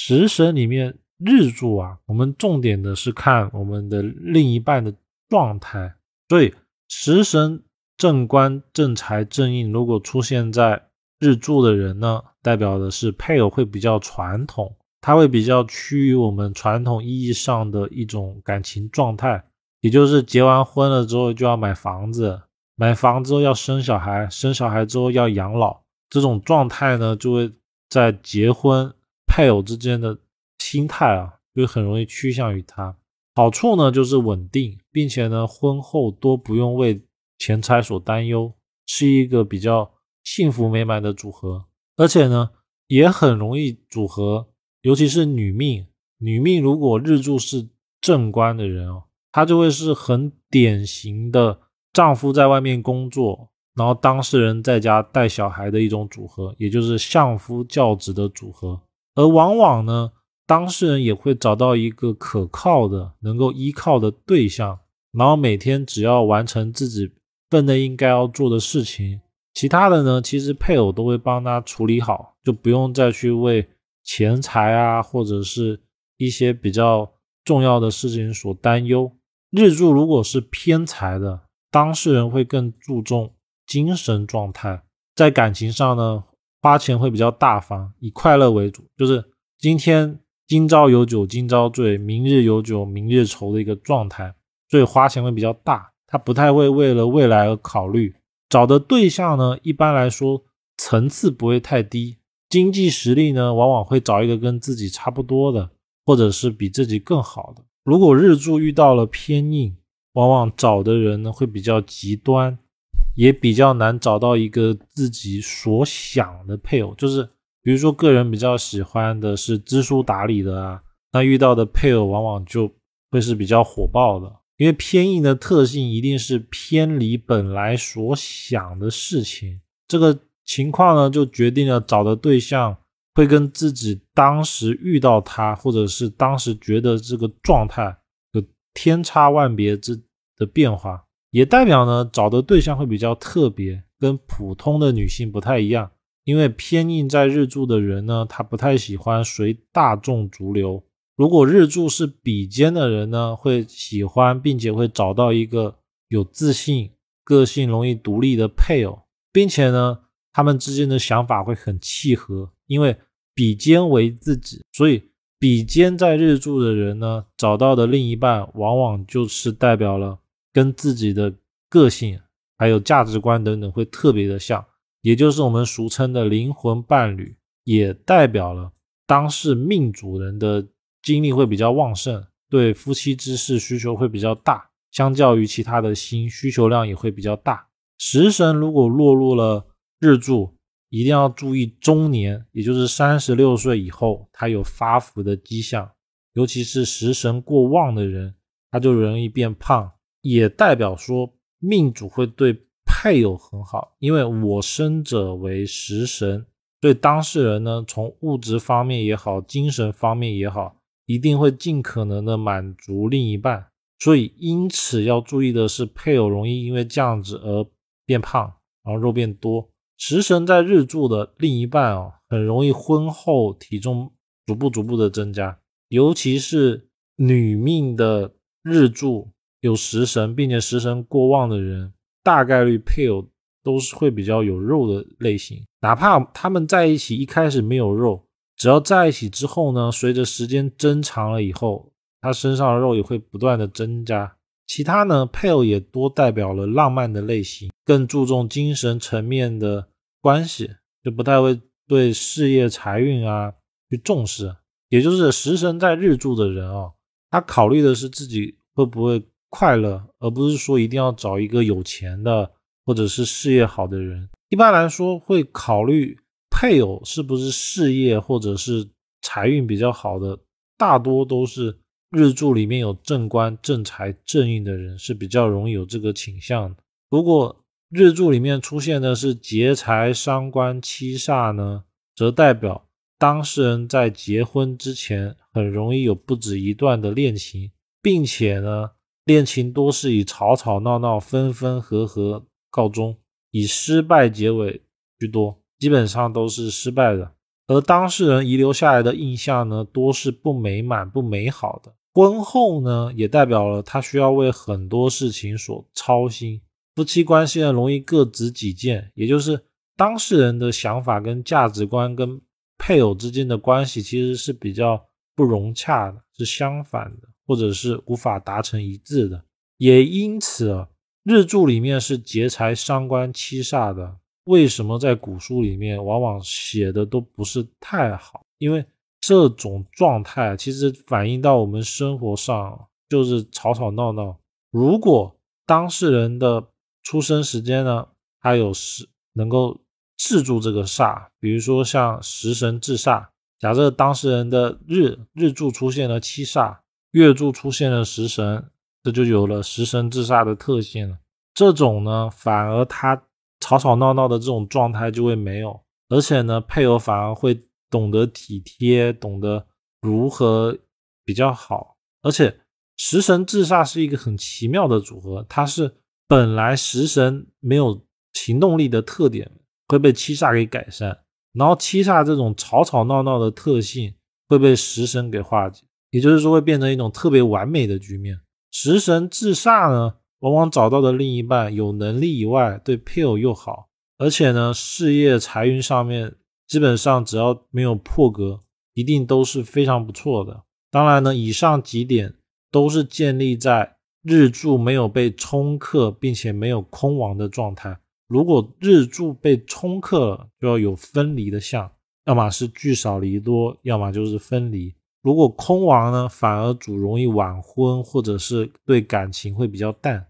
食神里面日柱啊，我们重点的是看我们的另一半的状态。所以食神正官正财正印，如果出现在日柱的人呢，代表的是配偶会比较传统，他会比较趋于我们传统意义上的一种感情状态，也就是结完婚了之后就要买房子，买房之后要生小孩，生小孩之后要养老，这种状态呢，就会在结婚配偶之间的心态啊，就很容易趋向于他。好处呢就是稳定，并且呢婚后多不用为钱财所担忧，是一个比较。幸福美满的组合，而且呢也很容易组合，尤其是女命。女命如果日柱是正官的人哦，她就会是很典型的丈夫在外面工作，然后当事人在家带小孩的一种组合，也就是相夫教子的组合。而往往呢，当事人也会找到一个可靠的、能够依靠的对象，然后每天只要完成自己分内应该要做的事情。其他的呢，其实配偶都会帮他处理好，就不用再去为钱财啊，或者是一些比较重要的事情所担忧。日柱如果是偏财的，当事人会更注重精神状态，在感情上呢，花钱会比较大方，以快乐为主，就是今天今朝有酒今朝醉，明日有酒明日愁的一个状态，所以花钱会比较大，他不太会为了未来而考虑。找的对象呢，一般来说层次不会太低，经济实力呢，往往会找一个跟自己差不多的，或者是比自己更好的。如果日柱遇到了偏硬，往往找的人呢会比较极端，也比较难找到一个自己所想的配偶。就是比如说，个人比较喜欢的是知书达理的啊，那遇到的配偶往往就会是比较火爆的。因为偏硬的特性一定是偏离本来所想的事情，这个情况呢，就决定了找的对象会跟自己当时遇到他，或者是当时觉得这个状态有天差万别之的变化，也代表呢找的对象会比较特别，跟普通的女性不太一样。因为偏硬在日柱的人呢，他不太喜欢随大众逐流。如果日柱是比肩的人呢，会喜欢并且会找到一个有自信、个性容易独立的配偶，并且呢，他们之间的想法会很契合。因为比肩为自己，所以比肩在日柱的人呢，找到的另一半往往就是代表了跟自己的个性还有价值观等等会特别的像，也就是我们俗称的灵魂伴侣，也代表了当事命主人的。精力会比较旺盛，对夫妻之事需求会比较大，相较于其他的星，需求量也会比较大。食神如果落入了日柱，一定要注意中年，也就是三十六岁以后，他有发福的迹象，尤其是食神过旺的人，他就容易变胖，也代表说命主会对配偶很好，因为我生者为食神，对当事人呢，从物质方面也好，精神方面也好。一定会尽可能的满足另一半，所以因此要注意的是，配偶容易因为这样子而变胖，然后肉变多。食神在日柱的另一半哦，很容易婚后体重逐步逐步的增加，尤其是女命的日柱有食神，并且食神过旺的人，大概率配偶都是会比较有肉的类型，哪怕他们在一起一开始没有肉。只要在一起之后呢，随着时间增长了以后，他身上的肉也会不断的增加。其他呢，配偶也多代表了浪漫的类型，更注重精神层面的关系，就不太会对事业财运啊去重视。也就是食神在日柱的人啊，他考虑的是自己会不会快乐，而不是说一定要找一个有钱的或者是事业好的人。一般来说会考虑。配偶是不是事业或者是财运比较好的，大多都是日柱里面有正官、正财、正印的人是比较容易有这个倾向的。如果日柱里面出现的是劫财、伤官、七煞呢，则代表当事人在结婚之前很容易有不止一段的恋情，并且呢，恋情多是以吵吵闹闹、分分合合告终，以失败结尾居多。基本上都是失败的，而当事人遗留下来的印象呢，多是不美满、不美好的。婚后呢，也代表了他需要为很多事情所操心。夫妻关系呢，容易各执己见，也就是当事人的想法跟价值观跟配偶之间的关系其实是比较不融洽的，是相反的，或者是无法达成一致的。也因此，日柱里面是劫财伤官七煞的。为什么在古书里面往往写的都不是太好？因为这种状态其实反映到我们生活上就是吵吵闹闹。如果当事人的出生时间呢，还有时能够制住这个煞，比如说像食神制煞，假设当事人的日日柱出现了七煞，月柱出现了食神，这就有了食神制煞的特性了。这种呢，反而他。吵吵闹闹的这种状态就会没有，而且呢，配偶反而会懂得体贴，懂得如何比较好。而且食神制煞是一个很奇妙的组合，它是本来食神没有行动力的特点会被七煞给改善，然后七煞这种吵吵闹闹的特性会被食神给化解，也就是说会变成一种特别完美的局面。食神制煞呢？往往找到的另一半有能力以外，对配偶又好，而且呢，事业财运上面基本上只要没有破格，一定都是非常不错的。当然呢，以上几点都是建立在日柱没有被冲克，并且没有空亡的状态。如果日柱被冲克了，就要有分离的象，要么是聚少离多，要么就是分离。如果空亡呢，反而主容易晚婚，或者是对感情会比较淡。